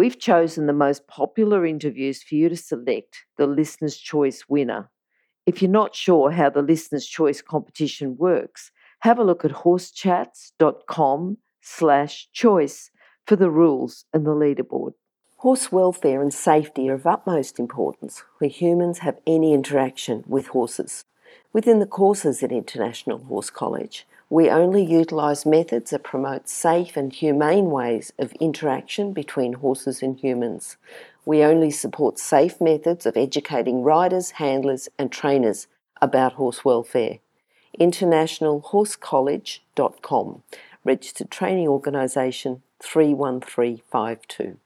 We've chosen the most popular interviews for you to select the Listener's Choice winner. If you're not sure how the Listener's Choice competition works, have a look at horsechats.com slash choice for the rules and the leaderboard. Horse welfare and safety are of utmost importance where humans have any interaction with horses. Within the courses at International Horse College, we only utilise methods that promote safe and humane ways of interaction between horses and humans. We only support safe methods of educating riders, handlers, and trainers about horse welfare. InternationalHorseCollege.com, registered training organisation 31352.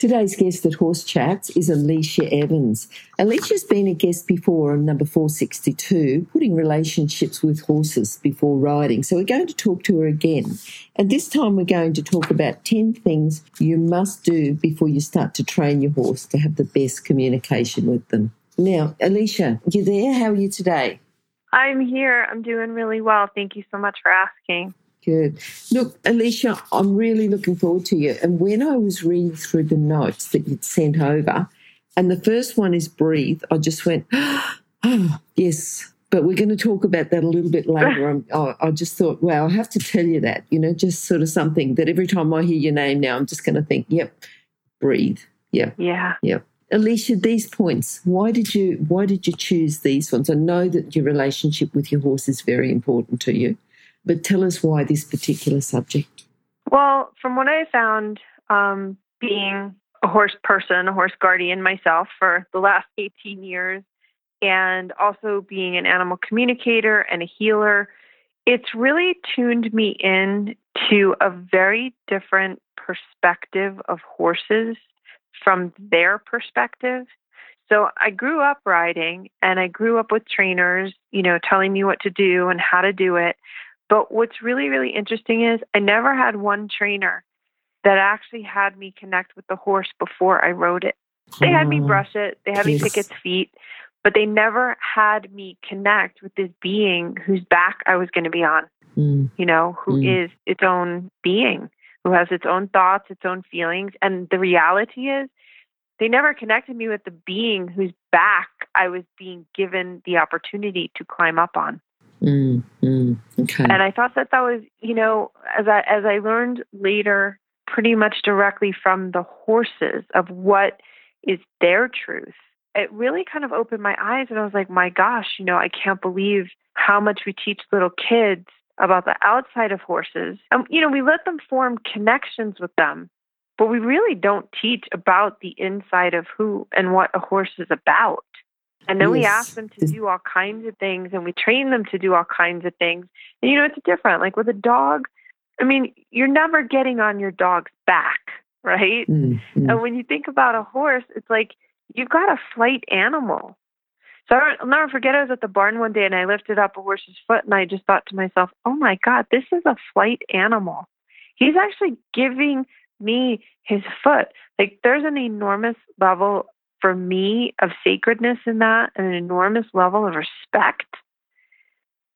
Today's guest at Horse Chats is Allecia Evans. Allecia's been a guest before on number 462, putting relationships with horses before riding. So we're going to talk to her again. And this time we're going to talk about 10 things you must do before you start to train your horse to have the best communication with them. Now, Allecia, you there? How are you today? I'm here. I'm doing really well. Thank you so much for asking. Good. Look, Allecia, I'm really looking forward to you. And when I was reading through the notes that you'd sent over, and the first one is breathe, I just went, oh, yes. But we're going to talk about that a little bit later. I, I just thought, wow, I have to tell you that, you know, just sort of something that every time I hear your name now, I'm just going to think, yep, breathe. Yep. Yeah. Yep. Allecia, these points, why did you why did you choose these ones? I know that your relationship with your horse is very important to you. But tell us why this particular subject. Well, from what I found, um, being a horse person, a horse guardian myself for the last 18 years, and also being an animal communicator and a healer, it's really tuned me in to a very different perspective of horses from their perspective. So I grew up riding and I grew up with trainers, you know, telling me what to do and how to do it. But what's really, really interesting is I never had one trainer that actually had me connect with the horse before I rode it. They had me mm. brush it, they had yes. me pick its feet, but they never had me connect with this being whose back I was going to be on, mm. you know, who mm. is its own being, who has its own thoughts, its own feelings. And the reality is, they never connected me with the being whose back I was being given the opportunity to climb up on. Mm, mm, okay. And I thought that that was, you know, as I as I learned later, pretty much directly from the horses of what is their truth. It really kind of opened my eyes, and I was like, my gosh, you know, I can't believe how much we teach little kids about the outside of horses. And you know, we let them form connections with them, but we really don't teach about the inside of who and what a horse is about. And then yes. we ask them to do all kinds of things and we train them to do all kinds of things. And you know, it's different. Like with a dog, I mean, you're never getting on your dog's back, right? Mm-hmm. And when you think about a horse, it's like you've got a flight animal. So I'll never forget, I was at the barn one day and I lifted up a horse's foot and I just thought to myself, oh my God, this is a flight animal. He's actually giving me his foot. Like there's an enormous level for me of sacredness in that and an enormous level of respect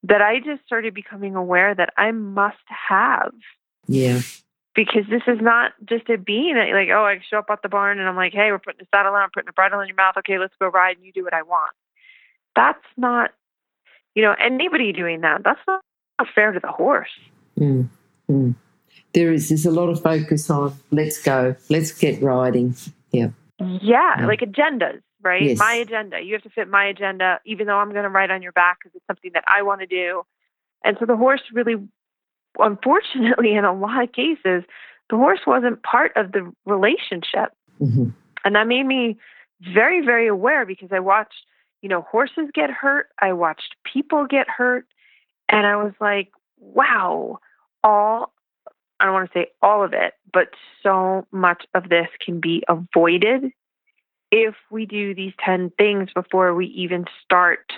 that I just started becoming aware that I must have. Yeah. Because this is not just a being that like, oh, I show up at the barn and I'm like, hey, we're putting a saddle on, I'm putting a bridle in your mouth. Okay, let's go ride and you do what I want. That's not, you know, anybody doing that. That's not fair to the horse. Mm, mm. There is there's a lot of focus on let's go, let's get riding. Yeah. Yeah, yeah. like agendas, right? Yes. My agenda. You have to fit my agenda, even though I'm going to ride on your back because it's something that I want to do. And so the horse really, unfortunately, in a lot of cases, the horse wasn't part of the relationship. Mm-hmm. And that made me very, very aware because I watched, you know, horses get hurt. I watched people get hurt. And I was like, wow, all I don't want to say all of it, but so much of this can be avoided if we do these 10 things before we even start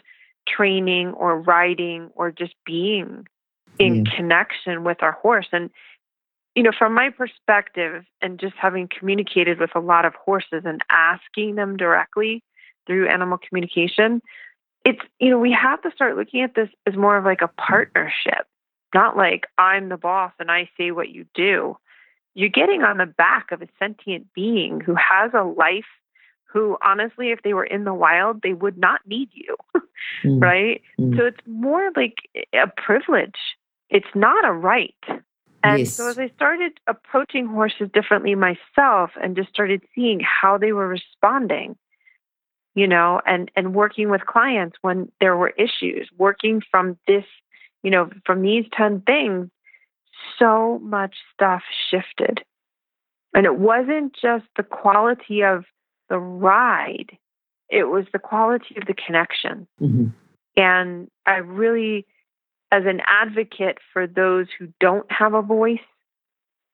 training or riding or just being in yeah. connection with our horse. And, you know, from my perspective, and just having communicated with a lot of horses and asking them directly through animal communication, it's, you know, we have to start looking at this as more of like a partnership, not like I'm the boss and I say what you do. You're getting on the back of a sentient being who has a life who honestly if they were in the wild they would not need you mm. right mm. so it's more like a privilege it's not a right and yes. so as i started approaching horses differently myself and just started seeing how they were responding you know and and working with clients when there were issues working from this you know from these 10 things so much stuff shifted and it wasn't just the quality of the ride, it was the quality of the connection. Mm-hmm. And I really, as an advocate for those who don't have a voice,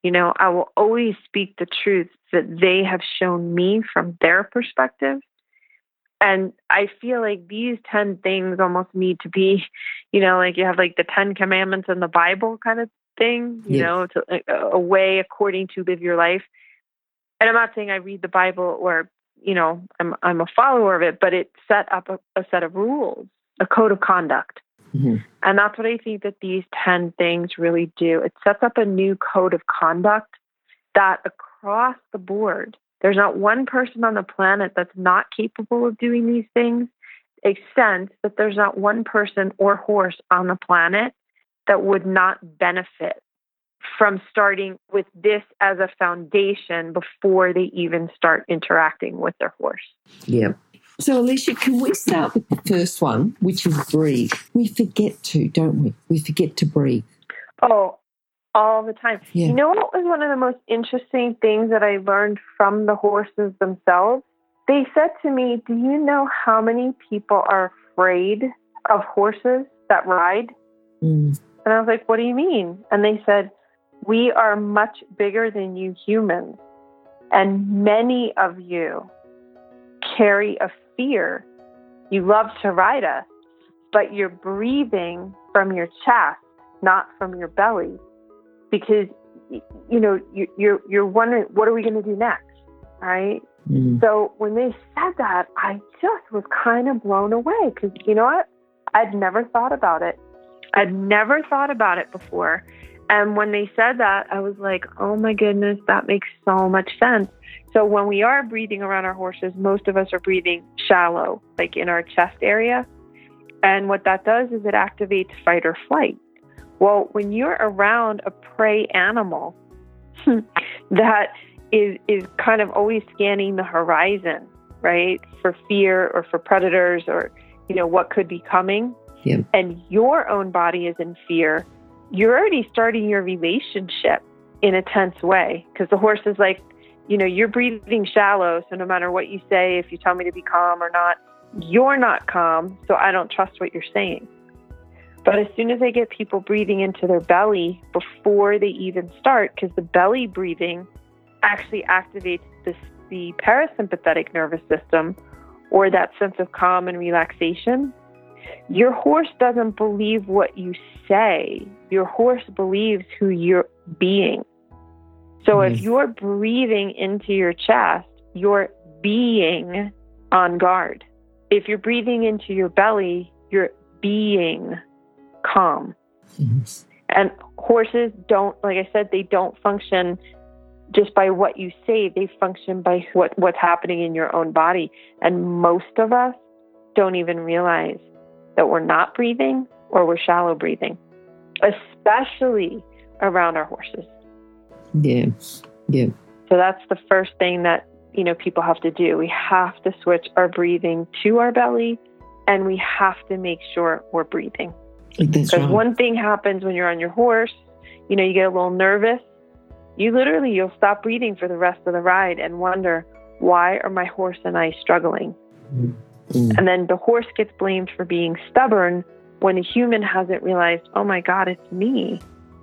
you know, I will always speak the truth that they have shown me from their perspective. And I feel like these 10 things almost need to be, you know, like you have like the 10 commandments in the Bible kind of thing, you yes. know, to, a, a way according to live your life. And I'm not saying I read the Bible or you know, I'm I'm a follower of it, but it set up a, a set of rules, a code of conduct. Mm-hmm. And that's what I think that these 10 things really do. It sets up a new code of conduct that across the board, there's not one person on the planet that's not capable of doing these things, except that there's not one person or horse on the planet that would not benefit from starting with this as a foundation before they even start interacting with their horse. Yeah. So, Allecia, can we start with the first one, which is breathe? We forget to, don't we? We forget to breathe. Oh, all the time. Yeah. You know what was one of the most interesting things that I learned from the horses themselves? They said to me, Do you know how many people are afraid of horses that ride? Mm. And I was like, What do you mean? And they said, we are much bigger than you humans, and many of you carry a fear. You love to ride us, but you're breathing from your chest, not from your belly, because you know you're you're wondering what are we going to do next, right? Mm. So when they said that, I just was kind of blown away because you know what? I'd never thought about it. I'd never thought about it before. And when they said that, I was like, oh my goodness, that makes so much sense. So when we are breathing around our horses, most of us are breathing shallow, like in our chest area. And what that does is it activates fight or flight. Well, when you're around a prey animal that is is kind of always scanning the horizon, right, for fear or for predators or you know what could be coming, yeah. and your own body is in fear, you're already starting your relationship in a tense way because the horse is like, you know, you're breathing shallow. So no matter what you say, if you tell me to be calm or not, you're not calm. So I don't trust what you're saying. But as soon as I get people breathing into their belly before they even start, because the belly breathing actually activates this, the parasympathetic nervous system or that sense of calm and relaxation, your horse doesn't believe what you say. Your horse believes who you're being. So if hmm. you're breathing into your chest, you're being on guard. If you're breathing into your belly, you're being calm. And horses don't, like I said, they don't function just by what you say. They function by what, what's happening in your own body. And most of us don't even realize that we're not breathing or we're shallow breathing, especially around our horses. Yeah. Yeah. So that's the first thing that, you know, people have to do. We have to switch our breathing to our belly and we have to make sure we're breathing. Because right. one thing happens when you're on your horse, you know, you get a little nervous. You literally you'll stop breathing for the rest of the ride and wonder, why are my horse and I struggling? Mm-hmm. Mm. And then the horse gets blamed for being stubborn when the human hasn't realized, oh my God, it's me.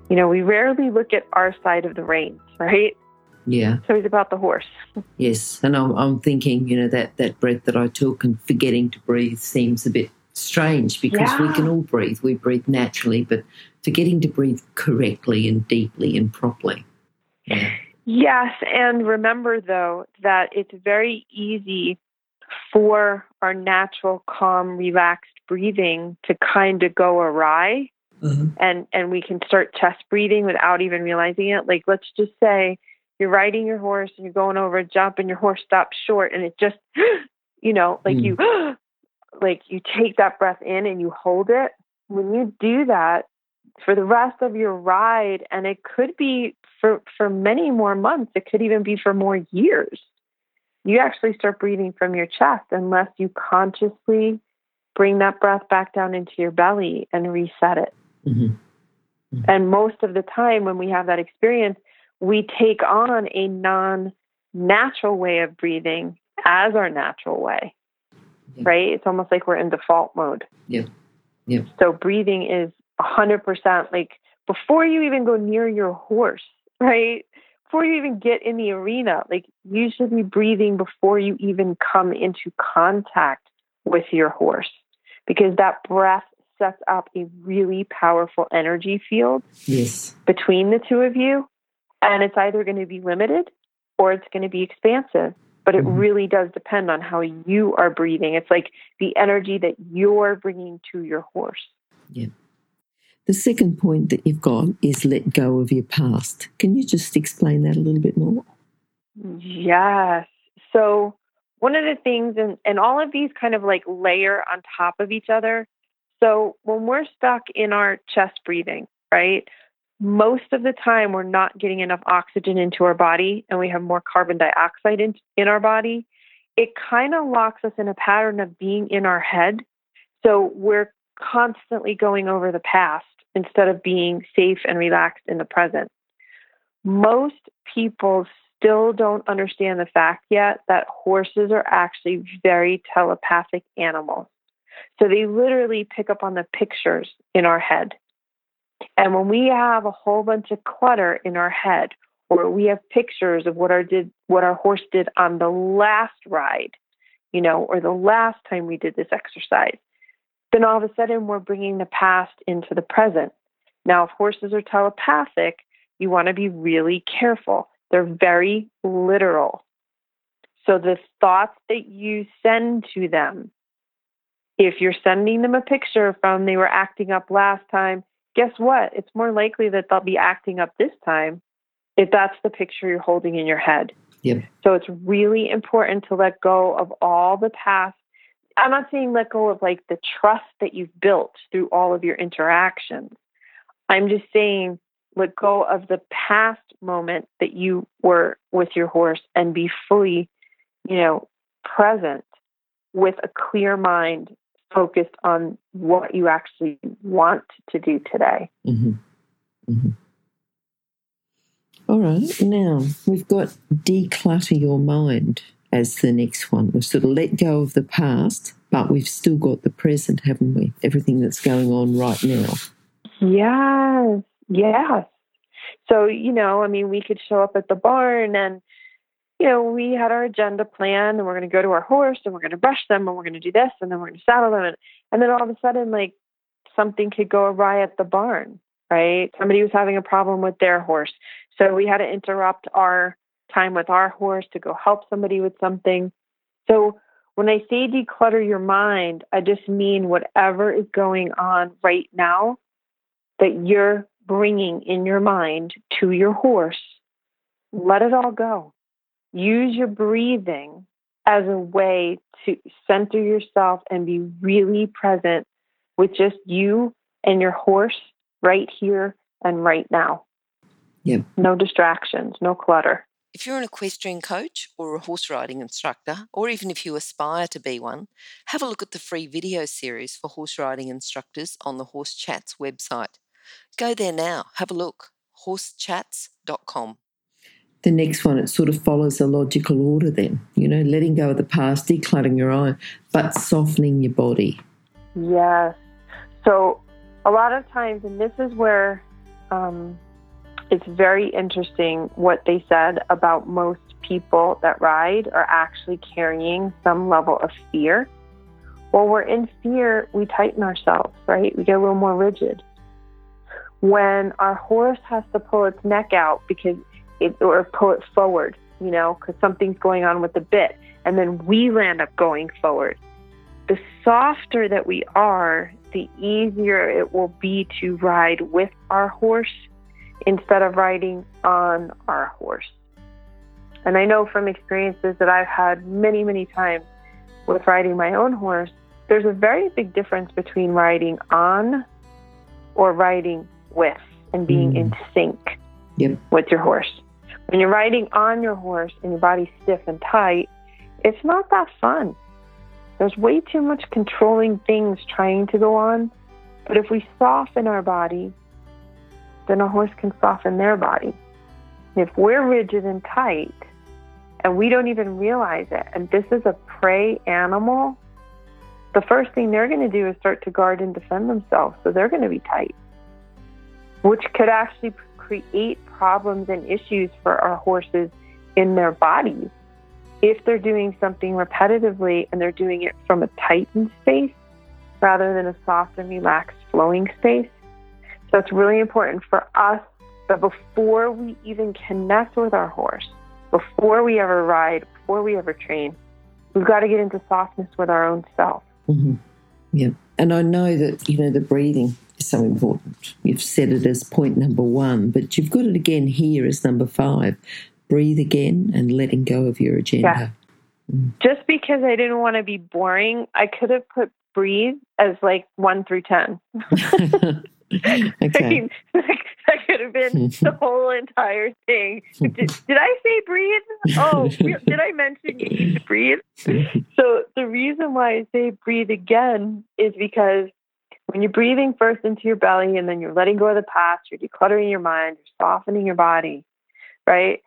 You know, we rarely look at our side of the reins, right? Yeah. So he's about the horse. Yes. And I'm, I'm thinking, you know, that, that breath that I took and forgetting to breathe seems a bit strange because we can all breathe. We breathe naturally, but forgetting to breathe correctly and deeply and properly. Yeah. Yes, and remember though that it's very easy for our natural, calm, relaxed breathing to kind of go awry, mm-hmm. and and we can start chest breathing without even realizing it. Like let's just say you're riding your horse and you're going over a jump, and your horse stops short, and it just, you know, like mm. you, like you take that breath in and you hold it. When you do that, for the rest of your ride and it could be for for many more months it could even be for more years you actually start breathing from your chest unless you consciously bring that breath back down into your belly and reset it. Hmm and most of the time when we have that experience we take on a non natural way of breathing as our natural way Yeah. right it's almost like we're in default mode Yeah. Yep. so breathing is 100% like before you even go near your horse, right? Before you even get in the arena, like you should be breathing before you even come into contact with your horse because that breath sets up a really powerful energy field Yes. between the two of you. And it's either going to be limited or it's going to be expansive. But it Mhm. really does depend on how you are breathing. It's like the energy that you're bringing to your horse. Yeah. The second point that you've got is let go of your past. Can you just explain that a little bit more? Yes. So one of the things, and, and all of these kind of like layer on top of each other. So when we're stuck in our chest breathing, right? Most of the time, we're not getting enough oxygen into our body and we have more carbon dioxide in, in our body. It kind of locks us in a pattern of being in our head. So we're constantly going over the past instead of being safe and relaxed in the present. Most people still don't understand the fact yet that horses are actually very telepathic animals. So they literally pick up on the pictures in our head. And when we have a whole bunch of clutter in our head, or we have pictures of what our did what our horse did on the last ride, you know, or the last time we did this exercise, then all of a sudden we're bringing the past into the present. Now, if horses are telepathic, you want to be really careful. They're very literal. So the thoughts that you send to them, if you're sending them a picture from they were acting up last time, guess what? It's more likely that they'll be acting up this time if that's the picture you're holding in your head. Yep. So it's really important to let go of all the past. I'm not saying let go of like the trust that you've built through all of your interactions. I'm just saying let go of the past moment that you were with your horse and be fully, you know, present with a clear mind focused on what you actually want to do today. hmm hmm All right. Now we've got declutter your mind as the next one. We've sort of let go of the past, but we've still got the present, haven't we? Everything that's going on right now. Yes, yes. So, you know, I mean, we could show up at the barn and, you know, we had our agenda plan and we're going to go to our horse and we're going to brush them and we're going to do this and then we're going to saddle them. And, and then all of a sudden, like, something could go awry at the barn, right? Somebody was having a problem with their horse. So we had to interrupt our time with our horse to go help somebody with something. So when I say declutter your mind, I just mean whatever is going on right now that you're bringing in your mind to your horse, let it all go. Use your breathing as a way to center yourself and be really present with just you and your horse right here and right now. Yep. No distractions, no clutter. If you're an equestrian coach or a horse riding instructor, or even if you aspire to be one, have a look at the free video series for horse riding instructors on the Horse Chats website. Go there now, have a look. horsechats.com. The next one, it sort of follows a logical order then, you know, letting go of the past, decluttering your own, but softening your body. Yes. So a lot of times, and this is where um, it's very interesting what they said about most people that ride are actually carrying some level of fear. While we're in fear, we tighten ourselves, right? We get a little more rigid. When our horse has to pull its neck out because it, or pull it forward, you know, because something's going on with the bit, and then we land up going forward. The softer that we are, the easier it will be to ride with our horse instead of riding on our horse. And I know from experiences that I've had many, many times with riding my own horse, there's a very big difference between riding on or riding with and being mm. in sync yep. with your horse. When you're riding on your horse and your body's stiff and tight, it's not that fun. There's way too much controlling things trying to go on. But if we soften our body, then a horse can soften their body. If we're rigid and tight and we don't even realize it, and this is a prey animal, the first thing they're going to do is start to guard and defend themselves. So they're going to be tight, which could actually create problems and issues for our horses in their bodies if they're doing something repetitively and they're doing it from a tightened space rather than a soft and relaxed flowing space. So it's really important for us that before we even connect with our horse, before we ever ride, before we ever train, we've got to get into softness with our own self. Mm-hmm. Yeah. And I know that, you know, the breathing is so important. You've said it as point number one, but you've got it again here as number five breathe again and letting go of your agenda. Yeah. Mm. Just because I didn't want to be boring, I could have put breathe as like one through 10. okay. I mean, that could have been the whole entire thing. Did, did I say breathe? Oh, did I mention you need to breathe? So the reason why I say breathe again is because when you're breathing first into your belly and then you're letting go of the past, you're decluttering your mind, you're softening your body, right?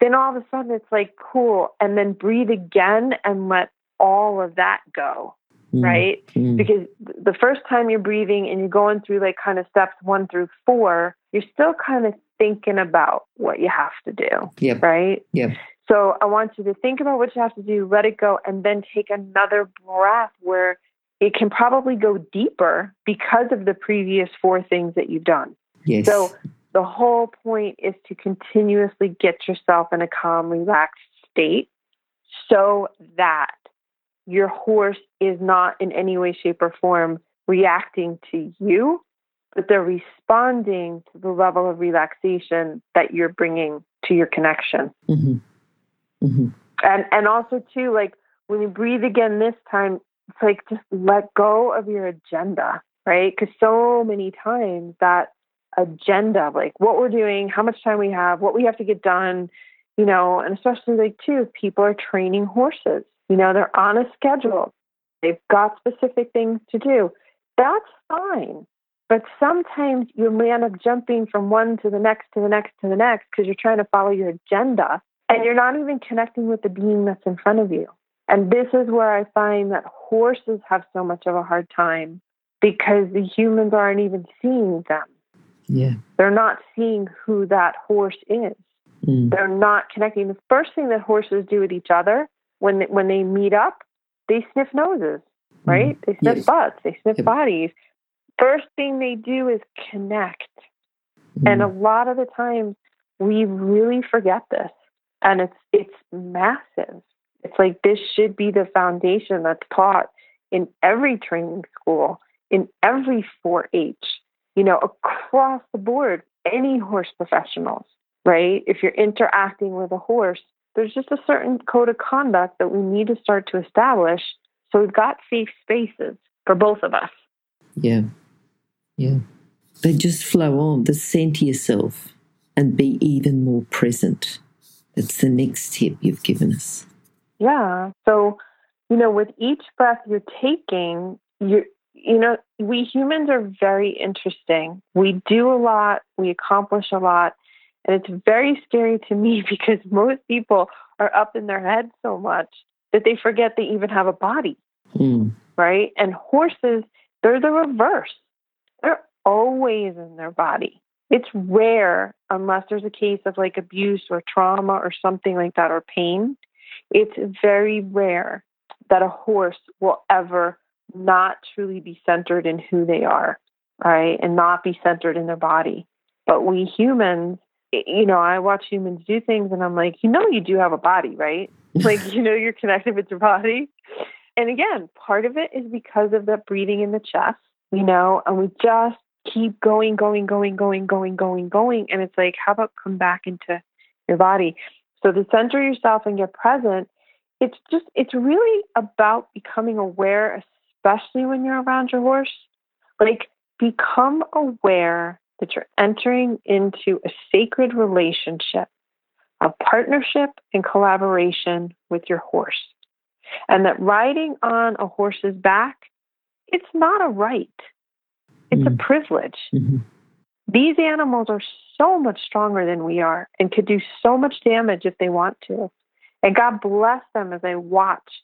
then all of a sudden it's like cool and then breathe again and let all of that go mm. right mm. because the first time you're breathing and you're going through like kind of steps one through four you're still kind of thinking about what you have to do yep. right yep. so i want you to think about what you have to do let it go and then take another breath where it can probably go deeper because of the previous four things that you've done yes. so the whole point is to continuously get yourself in a calm, relaxed state so that your horse is not in any way, shape, or form reacting to you, but they're responding to the level of relaxation that you're bringing to your connection. Mm-hmm. Mm-hmm. And and also too, like when you breathe again this time, it's like just let go of your agenda, right? Because so many times that agenda, like what we're doing, how much time we have, what we have to get done, you know, and especially like too, people are training horses, you know, they're on a schedule, they've got specific things to do. That's fine. But sometimes you may end up jumping from one to the next to the next to the next because you're trying to follow your agenda and you're not even connecting with the being that's in front of you. And this is where I find that horses have so much of a hard time because the humans aren't even seeing them. Yeah. They're not seeing who that horse is. Mm. They're not connecting. The first thing that horses do with each other when they, when they meet up, they sniff noses, mm. right? Mm. They sniff yes. butts, they sniff yep. bodies. First thing they do is connect. Mm. And a lot of the times we really forget this. And it's it's massive. It's like this should be the foundation that's taught in every training school, in every 4-H you know, across the board, any horse professionals, right? If you're interacting with a horse, there's just a certain code of conduct that we need to start to establish. So we've got safe spaces for both of us. Yeah. Yeah. They just flow on. The center yourself and be even more present. That's the next tip you've given us. Yeah. So, you know, with each breath you're taking, you're you know, we humans are very interesting. We do a lot, we accomplish a lot, and it's very scary to me because most people are up in their head so much that they forget they even have a body. Mm. Right? And horses, they're the reverse. They're always in their body. It's rare unless there's a case of like abuse or trauma or something like that or pain. It's very rare that a horse will ever not truly be centered in who they are, right? And not be centered in their body. But we humans, you know, I watch humans do things and I'm like, you know, you do have a body, right? like, you know, you're connected with your body. And again, part of it is because of the breathing in the chest, you know, and we just keep going, going, going, going, going, going, going. And it's like, how about come back into your body? So to center yourself and get present, it's just, it's really about becoming aware, especially when you're around your horse. Like, become aware that you're entering into a sacred relationship, a partnership and collaboration with your horse. And that riding on a horse's back, it's not a right, it's mm-hmm. a privilege. Mm-hmm. These animals are so much stronger than we are and could do so much damage if they want to. And God bless them as they watch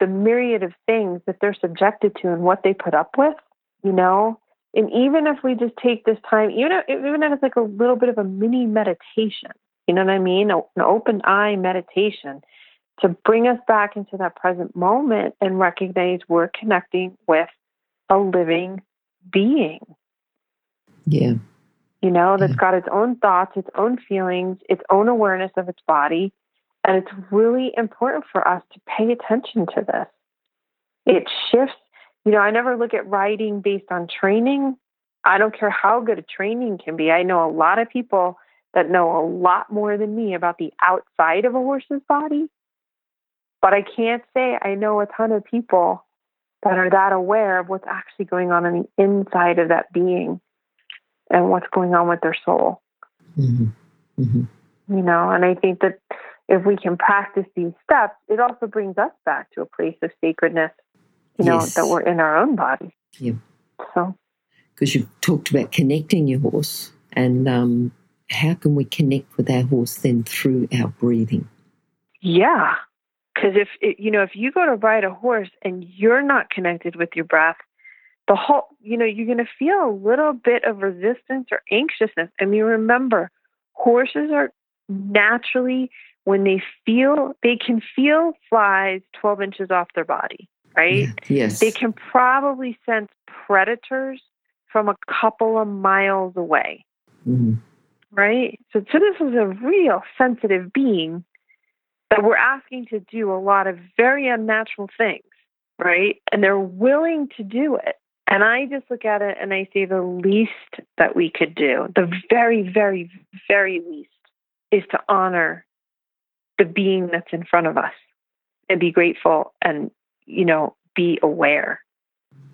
the myriad of things that they're subjected to and what they put up with, you know. And even if we just take this time, even if, even if it's like a little bit of a mini meditation, you know what I mean? An open eye meditation to bring us back into that present moment and recognize we're connecting with a living being. Yeah. You know, that's yeah. got its own thoughts, its own feelings, its own awareness of its body. And it's really important for us to pay attention to this. It shifts, you know, I never look at riding based on training. I don't care how good a training can be. I know a lot of people that know a lot more than me about the outside of a horse's body. But I can't say I know a ton of people that are that aware of what's actually going on on the inside of that being and what's going on with their soul. Mm-hmm. Mm-hmm. You know, and I think that if we can practice these steps, it also brings us back to a place of sacredness, you know, yes. that we're in our own body. Yeah. So, because you talked about connecting your horse, and um, how can we connect with our horse then through our breathing? Yeah, because if you know if you go to ride a horse and you're not connected with your breath, the whole you know you're going to feel a little bit of resistance or anxiousness. I mean, remember, horses are naturally when they feel they can feel flies 12 inches off their body right yes they can probably sense predators from a couple of miles away mm-hmm. right so, so this is a real sensitive being that we're asking to do a lot of very unnatural things, right? And they're willing to do it. And I just look at it and I say the least that we could do, the very, very, very least, is to honor the being that's in front of us and be grateful and, you know, be aware.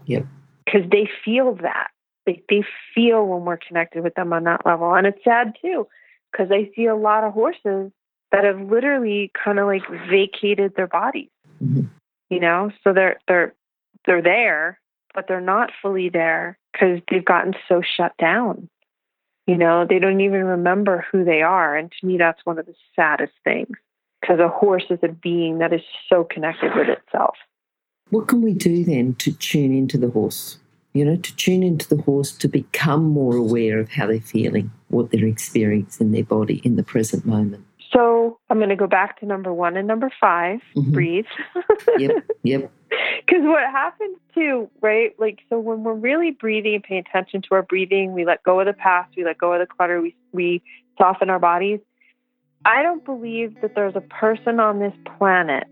Yep. Because they feel that. They, they feel when we're connected with them on that level. And it's sad too, because I see a lot of horses that have literally kind of like vacated their bodies. Mm-hmm. You know, so they're they're they're there, but they're not fully there because they've gotten so shut down. You know, they don't even remember who they are, and to me, that's one of the saddest things because a horse is a being that is so connected with itself. What can we do then to tune into the horse? You know, to tune into the horse to become more aware of how they're feeling, what they're experiencing in their body in the present moment. So I'm going to go back to number one and number 5 mm-hmm. breathe. yep, yep. Because what happens too, right? Like, so when we're really breathing and paying attention to our breathing, we let go of the past, we let go of the clutter, we, we soften our bodies. I don't believe that there's a person on this planet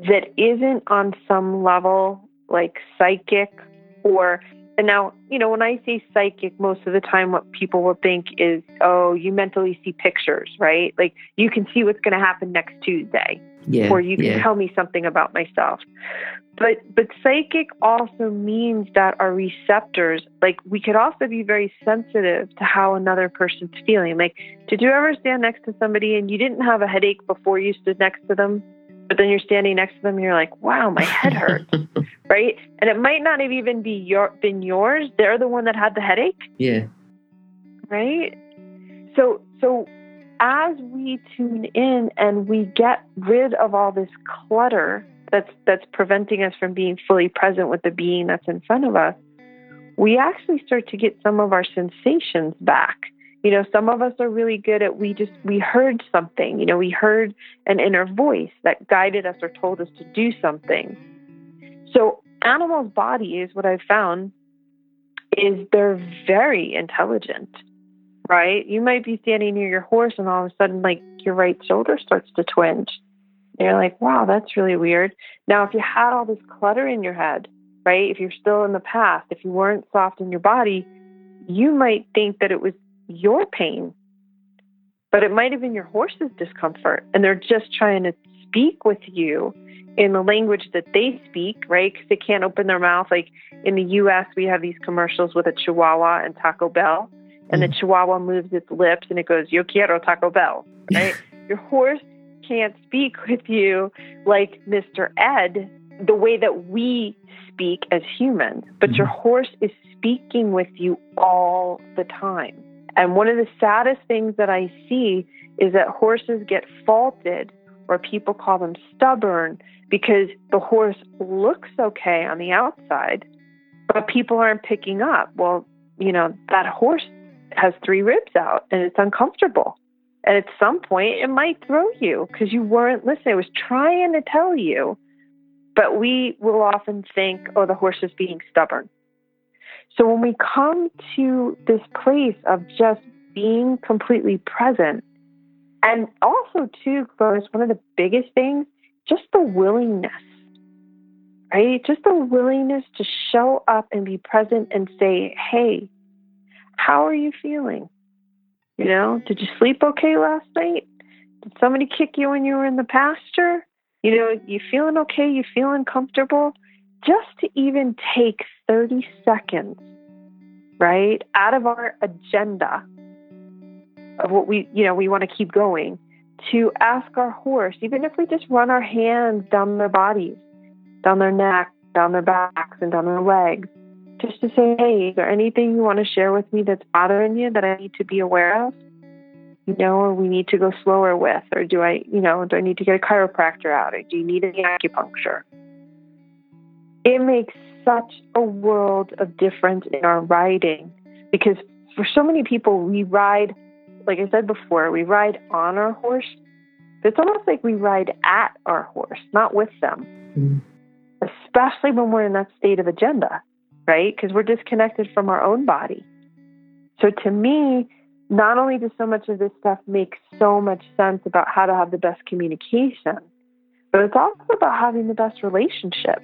that isn't on some level like psychic or and now, you know, when I say psychic, most of the time what people will think is, oh, you mentally see pictures, right? Like you can see what's going to happen next Tuesday. Yeah, or you can yeah. tell me something about myself. But but psychic also means that our receptors, like we could also be very sensitive to how another person's feeling. Like, did you ever stand next to somebody and you didn't have a headache before you stood next to them? But then you're standing next to them and you're like, wow, my head hurts, right? And it might not have even be your been yours. They're the one that had the headache. Yeah. Right. So so as we tune in and we get rid of all this clutter that's that's preventing us from being fully present with the being that's in front of us, we actually start to get some of our sensations back. You know, some of us are really good at we just we heard something, you know, we heard an inner voice that guided us or told us to do something. So animals' bodies, what I've found is they're very intelligent, right? You might be standing near your horse and all of a sudden like your right shoulder starts to twinge. You're like, wow, that's really weird. Now if you had all this clutter in your head, right? If you're still in the past, if you weren't soft in your body, you might think that it was your pain, but it might have been your horse's discomfort. And they're just trying to speak with you in the language that they speak, right? Because they can't open their mouth. Like in the US, we have these commercials with a Chihuahua and Taco Bell, and mm. the Chihuahua moves its lips and it goes, Yo quiero Taco Bell, right? Your horse can't speak with you like Mr. Ed the way that we speak as humans, but mm-hmm. your horse is speaking with you all the time. And one of the saddest things that I see is that horses get faulted or people call them stubborn because the horse looks okay on the outside, but people aren't picking up. Well, you know, that horse has three ribs out and it's uncomfortable. And at some point, it might throw you because you weren't listening. It was trying to tell you but we will often think, oh, the horse is being stubborn. So when we come to this place of just being completely present, and also, too, Glenys, one of the biggest things, just the willingness, right? Just the willingness to show up and be present and say, hey, how are you feeling? You know, did you sleep okay last night? Did somebody kick you when you were in the pasture? You know, you feeling okay? You feeling comfortable? Just to even take 30 seconds, right, out of our agenda of what we, you know, we want to keep going to ask our horse, even if we just run our hands down their bodies, down their neck, down their backs, and down their legs, just to say, hey, is there anything you want to share with me that's bothering you that I need to be aware of? you know, or we need to go slower with, or do I, you know, do I need to get a chiropractor out, or do you need any acupuncture? It makes such a world of difference in our riding because for so many people, we ride, like I said before, we ride on our horse. It's almost like we ride at our horse, not with them, mm. especially when we're in that state of agenda, right? Because we're disconnected from our own body. So to me, not only does so much of this stuff make so much sense about how to have the best communication, but it's also about having the best relationship.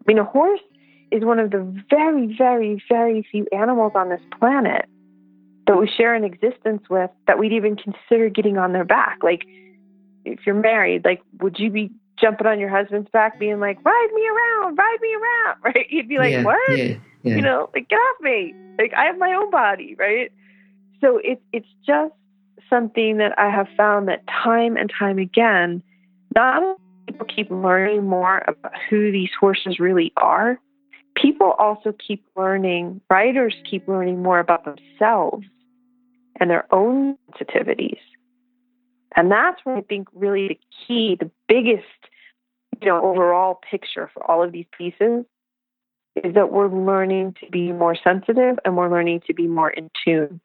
I mean, a horse is one of the very, very, very few animals on this planet that we share an existence with that we'd even consider getting on their back. Like, if you're married, like, would you be jumping on your husband's back, being like, ride me around, ride me around, right? You'd be like, yeah, what? Yeah, yeah. You know, like, get off me. Like, I have my own body, right? So it, it's just something that I have found that time and time again, not only people keep learning more about who these horses really are, people also keep learning, riders keep learning more about themselves and their own sensitivities. And that's where I think really the key, the biggest, you know, overall picture for all of these pieces is that we're learning to be more sensitive and we're learning to be more in tune.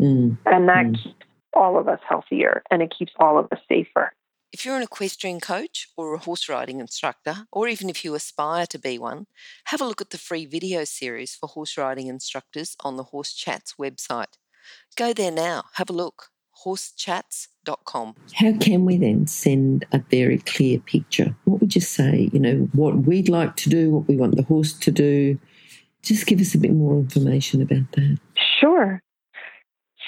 Mm. And that mm. keeps all of us healthier and it keeps all of us safer. If you're an equestrian coach or a horse riding instructor, or even if you aspire to be one, have a look at the free video series for horse riding instructors on the Horse Chats website. Go there now, have a look. Horsechats.com. How can we then send a very clear picture? What would you say? You know, what we'd like to do, what we want the horse to do. Just give us a bit more information about that. Sure.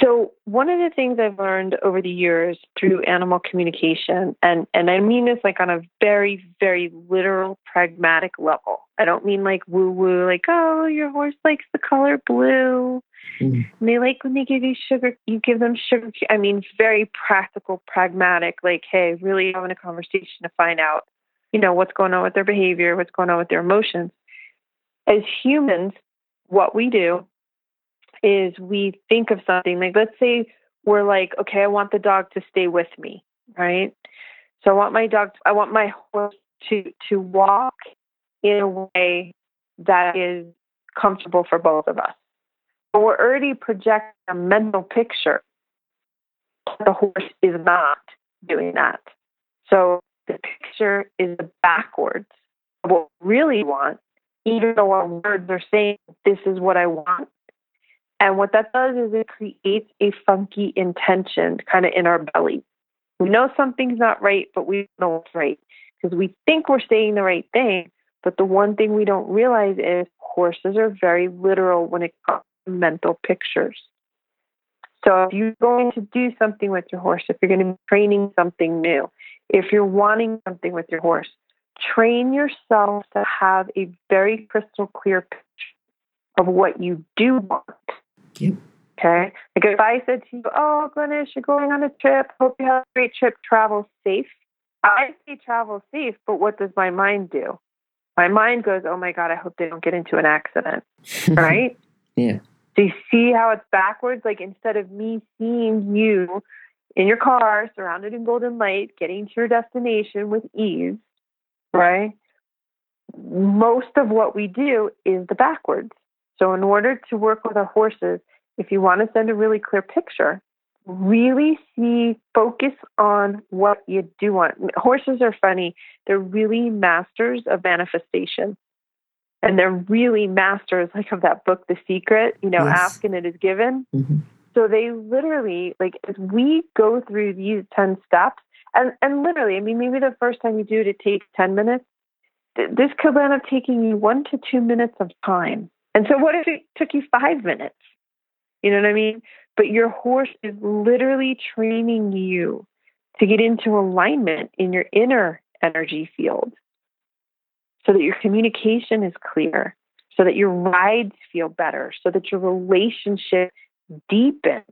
So one of the things I've learned over the years through animal communication, and, and I mean this like on a very, very literal, pragmatic level. I don't mean like woo woo, like, oh, your horse likes the color blue. Mm. And they like when they give you sugar, you give them sugar. I mean, very practical, pragmatic, like, hey, really having a conversation to find out, you know, what's going on with their behavior, what's going on with their emotions. As humans, what we do is we think of something like let's say we're like okay i want the dog to stay with me right so i want my dog i want my horse to to walk in a way that is comfortable for both of us But we're already projecting a mental picture. The horse is not doing that. So the picture is backwards what we really want, even though our words are saying, This is what I want. And what that does is it creates a funky intention kind of in our belly. We know something's not right, but we don't know it's right because we think we're saying the right thing. But the one thing we don't realize is horses are very literal when it comes to mental pictures. So if you're going to do something with your horse, if you're going to be training something new, if you're wanting something with your horse, train yourself to have a very crystal clear picture of what you do want. Yep. Okay. Like if I said to you, Oh, Glenys, you're going on a trip. Hope you have a great trip. Travel safe. I say travel safe, but what does my mind do? My mind goes, Oh my God, I hope they don't get into an accident. right? Yeah. Do you see how it's backwards? Like instead of me seeing you in your car, surrounded in golden light, getting to your destination with ease, right? Most of what we do is the backwards. So, in order to work with our horses, if you want to send a really clear picture, really see, focus on what you do want. Horses are funny. They're really masters of manifestation. And they're really masters, like of that book, The Secret, you know, Yes. ask and it is given. hmm So they literally, like, as we go through these 10 steps, and, and literally, I mean, maybe the first time you do it, it takes 10 minutes. Th- This could end up taking you one to two minutes of time. And so, what if it took you five minutes? You know what I mean? But your horse is literally training you to get into alignment in your inner energy field so that your communication is clear, so that your rides feel better, so that your relationship deepens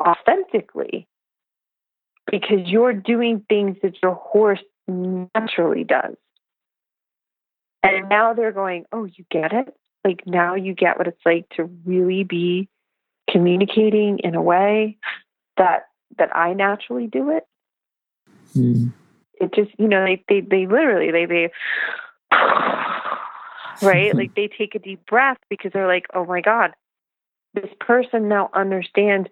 authentically because you're doing things that your horse naturally does. And now they're going, Oh, you get it? Like now you get what it's like to really be communicating in a way that that I naturally do it. Mm. It just, you know, they they, they literally they they right? like they take a deep breath because they're like, oh my God, this person now understands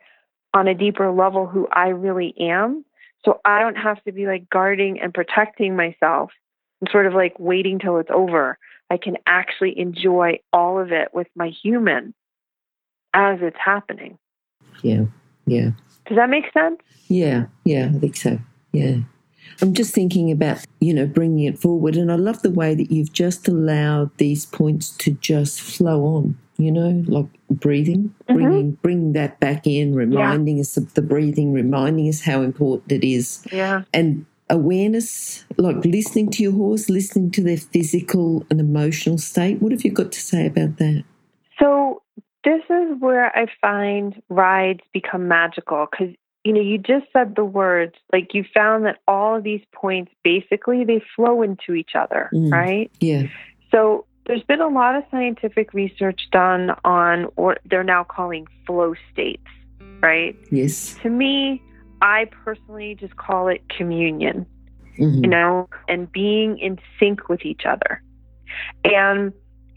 on a deeper level who I really am. So I don't have to be like guarding and protecting myself and sort of like waiting till it's over. I can actually enjoy all of it with my human as it's happening. Yeah. Yeah. Does that make sense? Yeah, yeah, I think so. Yeah. I'm just thinking about, you know, bringing it forward. And I love the way that you've just allowed these points to just flow on, you know, like breathing, Mhm. bringing, bringing that back in, reminding us of the breathing, reminding us how important it is. Yeah. And awareness, like listening to your horse, listening to their physical and emotional state. What have you got to say about that? So this is where I find rides become magical because you know you just said the words like you found that all of these points basically they flow into each other, Mm. right? Yeah. So there's been a lot of scientific research done on what they're now calling flow states, right? Yes. To me, I personally just call it communion Mhm. you know, and being in sync with each other. And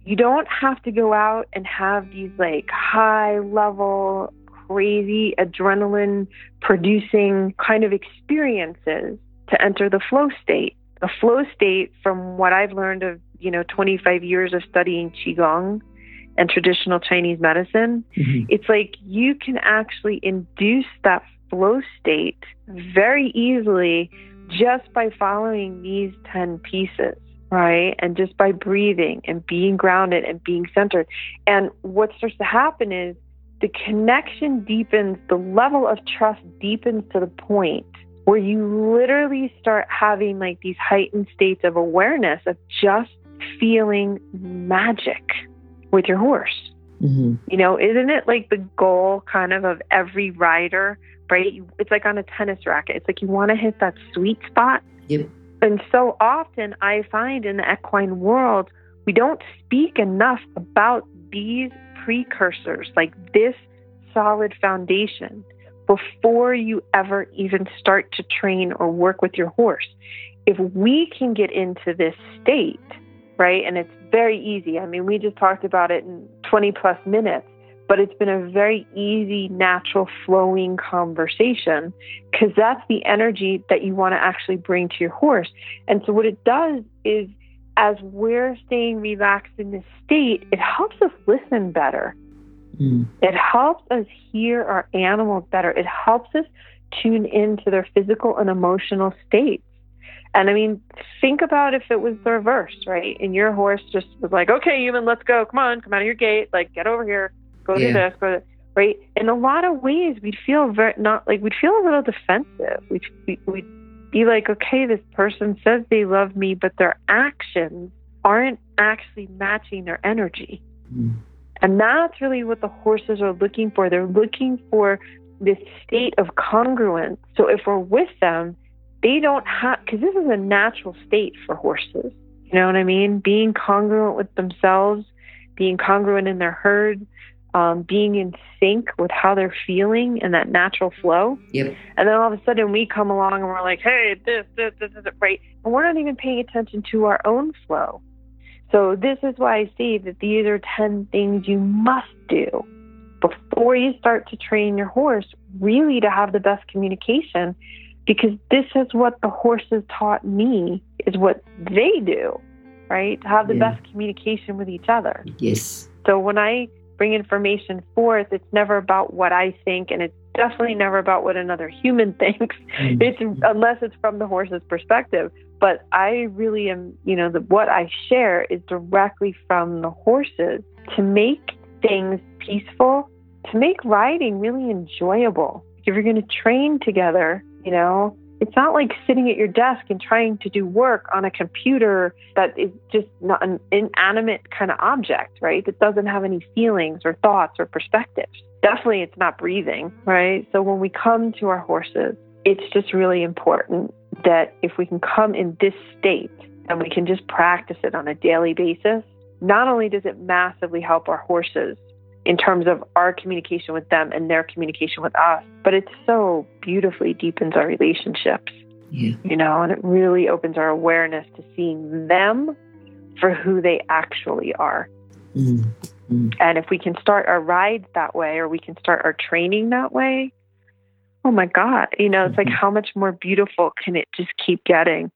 you don't have to go out and have these like high level, crazy adrenaline producing kind of experiences to enter the flow state. The flow state, from what I've learned of, you know, 25 years of studying Qigong and traditional Chinese medicine, Mhm. it's like you can actually induce that flow state very easily just by following these 10 pieces, right? And just by breathing and being grounded and being centered. And what starts to happen is the connection deepens, the level of trust deepens to the point where you literally start having like these heightened states of awareness of just feeling magic with your horse. Mhm. You know, isn't it like the goal kind of of every rider, right? It's like on a tennis racket. It's like you want to hit that sweet spot. Yep. And so often I find in the equine world, we don't speak enough about these precursors, like this solid foundation, before you ever even start to train or work with your horse. If we can get into this state, right, and it's very easy. I mean, we just talked about it in 20 plus minutes, but it's been a very easy, natural, flowing conversation because that's the energy that you want to actually bring to your horse. And so, what it does is, as we're staying relaxed in this state, it helps us listen better. Mm. It helps us hear our animals better. It helps us tune into their physical and emotional states. And I mean, think about if it was the reverse, right? And your horse just was like, okay, human, let's go. Come on, come out of your gate. Like, get over here. Go yeah. this. Go to, right? In a lot of ways, we'd feel very, not like, we'd feel a little defensive. We'd, we'd be like, okay, this person says they love me, but their actions aren't actually matching their energy. Mm. And that's really what the horses are looking for. They're looking for this state of congruence. So if we're with them, they don't have, because this is a natural state for horses. You know what I mean? Being congruent with themselves, being congruent in their herd, um, being in sync with how they're feeling and that natural flow. Yep. And then all of a sudden we come along and we're like, hey, this, this, this is right. And we're not even paying attention to our own flow. So this is why I say that these are 10 things you must do before you start to train your horse really to have the best communication because this is what the horses taught me is what they do, right? To have the yeah. best communication with each other. Yes. So when I bring information forth, it's never about what I think and it's definitely never about what another human thinks. Mm-hmm. It's unless it's from the horse's perspective. But I really am, you know, the, what I share is directly from the horses to make things peaceful, to make riding really enjoyable. If you're going to train together, you know, it's not like sitting at your desk and trying to do work on a computer that is just not an inanimate kind of object, right? That doesn't have any feelings or thoughts or perspectives. Definitely, it's not breathing, right? So when we come to our horses, it's just really important that if we can come in this state and we can just practice it on a daily basis, not only does it massively help our horses in terms of our communication with them and their communication with us, but it so beautifully deepens our relationships. Yeah. You know, and it really opens our awareness to seeing them for who they actually are. Mm-hmm. And if we can start our rides that way or we can start our training that way, oh my God, you know, it's mm-hmm. like how much more beautiful can it just keep getting?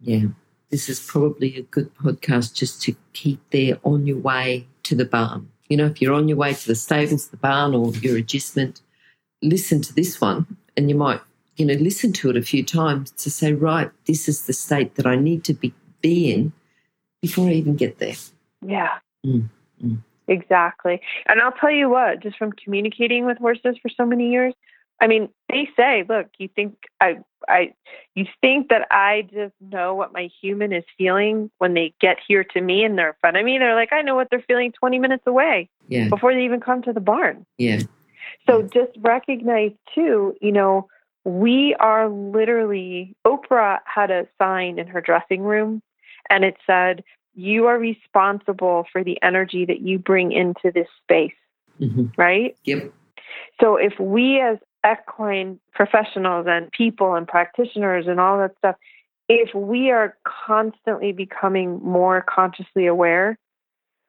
Yeah. This is probably a good podcast just to keep there on your way to the barn you know, if you're on your way to the stables, the barn, or your adjustment, listen to this one and you might, you know, listen to it a few times to say, right, this is the state that I need to be, be in before I even get there. Yeah. Mm, mm. Exactly. And I'll tell you what, just from communicating with horses for so many years, I mean, they say, look, you think I, I, you think that I just know what my human is feeling when they get here to me and they're in front of me. They're like, I know what they're feeling 20 minutes away yeah. before they even come to the barn. Yeah. So just recognize too, you know, we are literally, Oprah had a sign in her dressing room and it said, you are responsible for the energy that you bring into this space. Mm-hmm. Right? Yep. So if we as equine professionals and people and practitioners and all that stuff, if we are constantly becoming more consciously aware,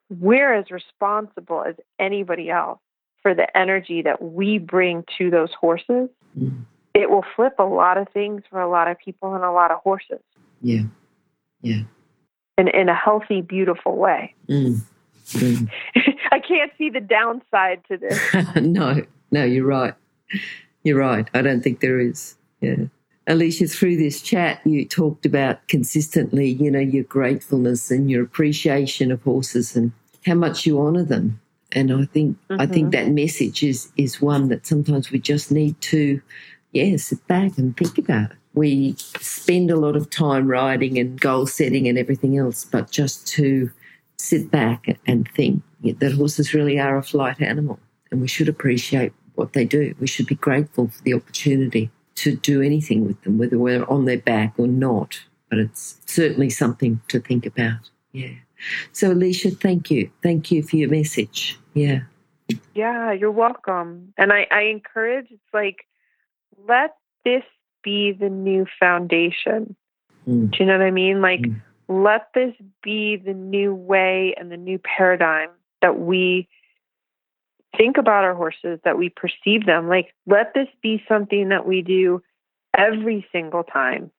we're as responsible as anybody else for the energy that we bring to those horses. Mm. It will flip a lot of things for a lot of people and a lot of horses. Yeah. Yeah. In, in a healthy, beautiful way. Mm. Mm. I can't see the downside to this. no, no, you're right. You're right. I don't think there is. Yeah. Allecia, through this chat, you talked about consistently, you know, your gratefulness and your appreciation of horses and how much you honour them. And I think mm-hmm. I think that message is is one that sometimes we just need to, yeah, sit back and think about it. We spend a lot of time riding and goal setting and everything else, but just to sit back and think that horses really are a flight animal, and we should appreciate what they do. We should be grateful for the opportunity to do anything with them, whether we're on their back or not. But it's certainly something to think about. Yeah. So, Allecia, thank you. Thank you for your message. Yeah. Yeah, you're welcome. And I, I encourage, it's like, let this be the new foundation. Mm. Do you know what I mean? Like, mm. let this be the new way and the new paradigm that we think about our horses, that we perceive them. Like, let this be something that we do every single time,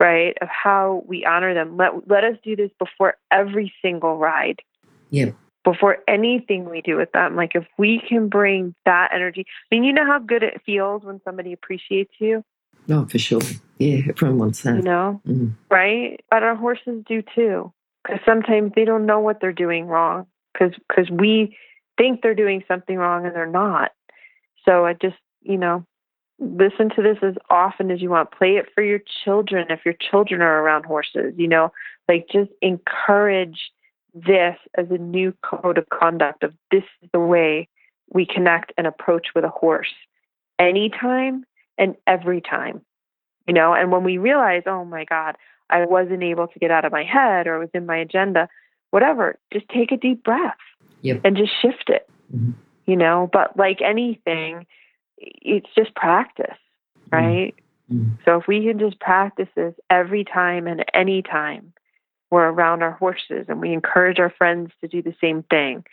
right? Of how we honor them. Let, let us do this before every single ride. Yeah. Before anything we do with them. Like, if we can bring that energy, I mean, you know how good it feels when somebody appreciates you? Oh, for sure. Yeah, everyone wants that. You know, Mm. right? But our horses do too, because sometimes they don't know what they're doing wrong, because because we think they're doing something wrong and they're not. So I just, you know, listen to this as often as you want. Play it for your children if your children are around horses. You know, like just encourage this as a new code of conduct of this is the way we connect and approach with a horse anytime and every time you know and when we realize oh my god i wasn't able to get out of my head or was in my agenda whatever just take a deep breath Yep. and just shift it Mhm. you know but like anything it's just practice right Mm. so if we can just practice this every time and any time we're around our horses and we encourage our friends to do the same thing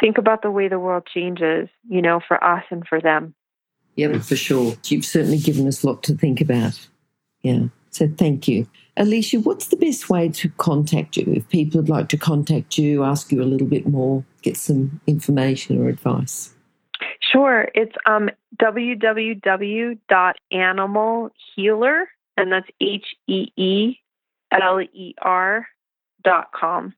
think about the way the world changes you know for us and for them Yep, for sure. You've certainly given us a lot to think about. Yeah. So thank you. Allecia, what's the best way to contact you if people would like to contact you, ask you a little bit more, get some information or advice? Sure. It's um, www.animalheeler, and that's H E E L E R dot com.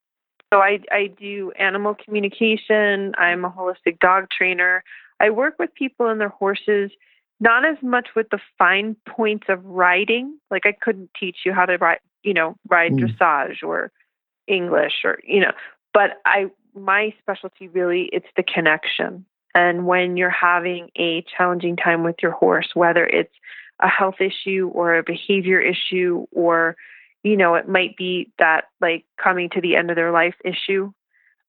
So I, I do animal communication. I'm a holistic dog trainer. I work with people and their horses, not as much with the fine points of riding. Like I couldn't teach you how to ride, you know, ride Mm. dressage or English or you know, but I my specialty really it's the connection. And when you're having a challenging time with your horse, whether it's a health issue or a behavior issue or you know, it might be that like coming to the end of their life issue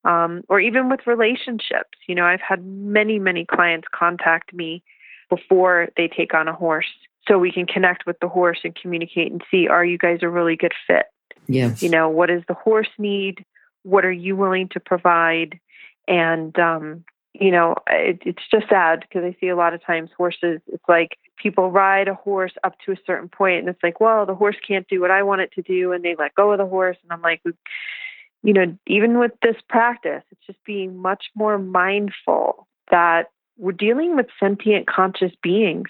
um, or even with relationships. You know, I've had many, many clients contact me before they take on a horse so we can connect with the horse and communicate and see are you guys a really good fit? Yeah. You know, what does the horse need? What are you willing to provide? And, um, you know, it, it's just sad because I see a lot of times horses, it's like people ride a horse up to a certain point and it's like, well, the horse can't do what I want it to do. And they let go of the horse. And I'm like, you know, even with this practice, it's just being much more mindful that we're dealing with sentient conscious beings.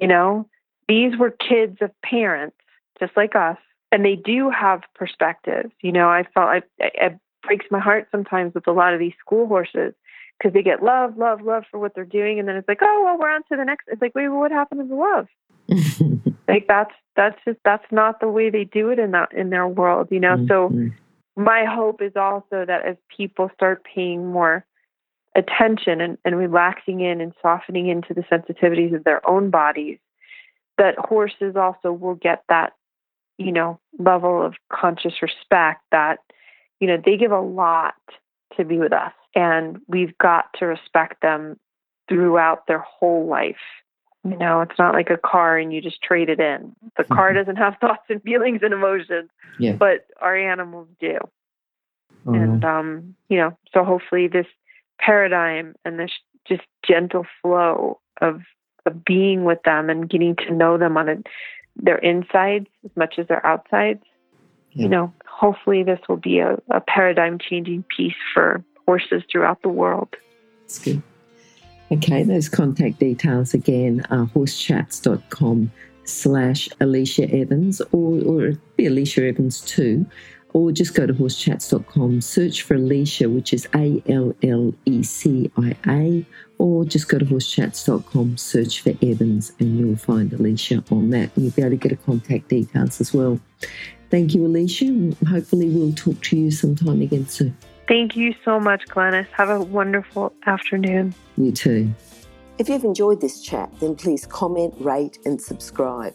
You know, these were kids of parents, just like us, and they do have perspectives. You know, I felt I, it breaks my heart sometimes with a lot of these school horses because they get love, love, love for what they're doing, and then it's like, oh well, we're on to the next. It's like, wait, well, what happened to the love? Like that's that's just that's not the way they do it in that in their world. You know, so Mhm. my hope is also that as people start paying more attention and, and relaxing in and softening into the sensitivities of their own bodies, that horses also will get that, you know, level of conscious respect that, you know, they give a lot to be with us. And we've got to respect them throughout their whole life. You know, it's not like a car and you just trade it in. The car Mhm. doesn't have thoughts and feelings and emotions, Yeah. but our animals do Oh, and um, you know, so hopefully this paradigm and this just gentle flow of of being with them and getting to know them on a, their insides as much as their outsides. Yeah. You know, hopefully this will be a, a paradigm changing piece for horses throughout the world. That's good. Okay, those contact details again are horsechats.com slash Allecia Evans or, or it'd be Allecia Evans too. Or just go to horsechats.com, search for Allecia, which is A L L E C I A, or just go to horsechats.com, search for Evans, and you'll find Allecia on that. And you'll be able to get her contact details as well. Thank you, Allecia. Hopefully, we'll talk to you sometime again soon. Thank you so much, Glenys. Have a wonderful afternoon. You too. If you've enjoyed this chat, then please comment, rate, and subscribe.